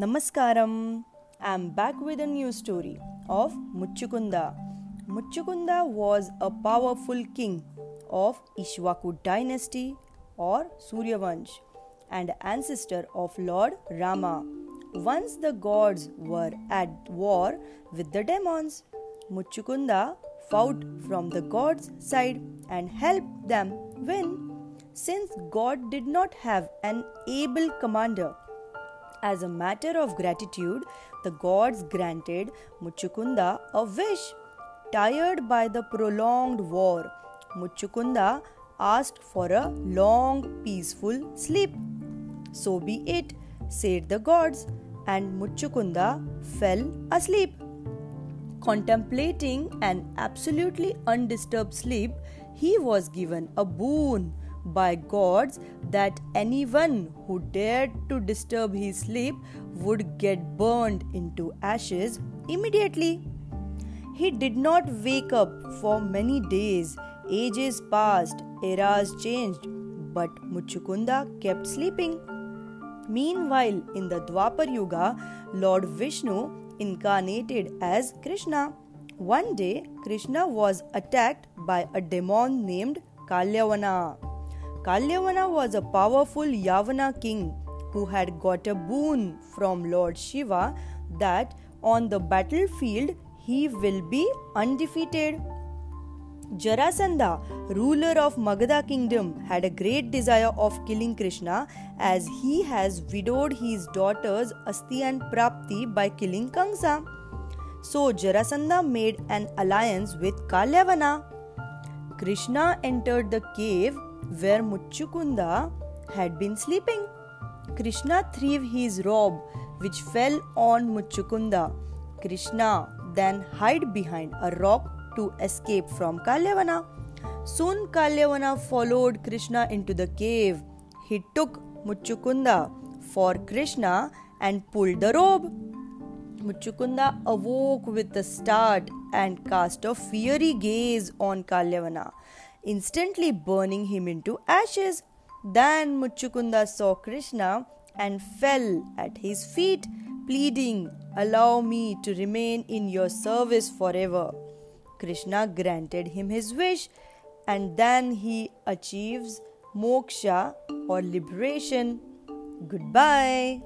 Namaskaram. I'm back with a new story of Muchukunda. Muchukunda was a powerful king of Ikshvaku dynasty or Suryavansh and ancestor of Lord Rama. Once the gods were at war with the demons, Muchukunda fought from the gods' side and helped them win. Since God did not have an able commander, as a matter of gratitude, the gods granted Muchukunda a wish. Tired by the prolonged war, Muchukunda asked for a long, peaceful sleep. So be it, said the gods, and Muchukunda fell asleep. Contemplating an absolutely undisturbed sleep, he was given a boon by gods that anyone who dared to disturb his sleep would get burned into ashes immediately. He did not wake up for many days. Ages passed, eras changed, but Muchukunda kept sleeping. Meanwhile, in the Dwapar Yuga, Lord Vishnu incarnated as Krishna. One day, Krishna was attacked by a demon named Kalyavana. Kalyavana was a powerful Yavana king who had got a boon from Lord Shiva that on the battlefield he will be undefeated. Jarasandha, ruler of Magadha kingdom, had a great desire of killing Krishna as he has widowed his daughters Asti and Prapti by killing Kamsa. So Jarasandha made an alliance with Kalyavana. Krishna entered the cave where Muchukunda had been sleeping. Krishna threw his robe which fell on Muchukunda. Krishna then hid behind a rock to escape from Kalyavana. Soon Kalyavana followed Krishna into the cave. He took Muchukunda for Krishna and pulled the robe. Muchukunda awoke with a start and cast a fiery gaze on Kalyavana, instantly burning him into ashes. Then Muchukunda saw Krishna and fell at his feet, pleading, Allow me to remain in your service forever. Krishna granted him his wish, and then he achieves moksha or liberation. Goodbye.